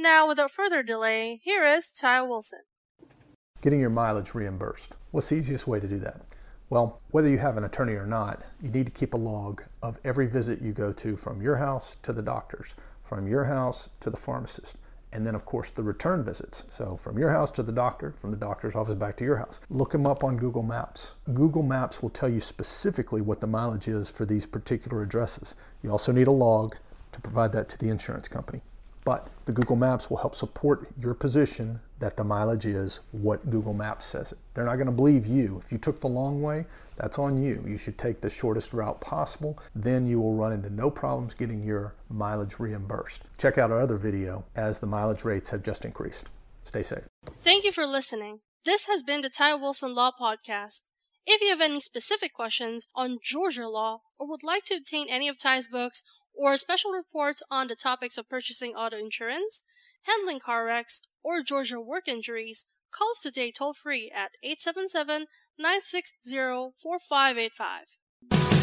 Now, without further delay, here is Ty Wilson. Getting your mileage reimbursed. What's the easiest way to do that? Well, whether you have an attorney or not, you need to keep a log of every visit you go to from your house to the doctor's, from your house to the pharmacist, and then, of course, the return visits. So, from your house to the doctor, from the doctor's office back to your house. Look them up on Google Maps. Google Maps will tell you specifically what the mileage is for these particular addresses. You also need a log to provide that to the insurance company. But the Google Maps will help support your position that the mileage is what Google Maps says it. They're not going to believe you. If you took the long way, that's on you. You should take the shortest route possible. Then you will run into no problems getting your mileage reimbursed. Check out our other video as the mileage rates have just increased. Stay safe. Thank you for listening. This has been the Ty Wilson Law Podcast. If you have any specific questions on Georgia law or would like to obtain any of Ty's books or special reports on the topics of purchasing auto insurance, handling car wrecks, or Georgia work injuries, call us today toll free at 877 960 4585.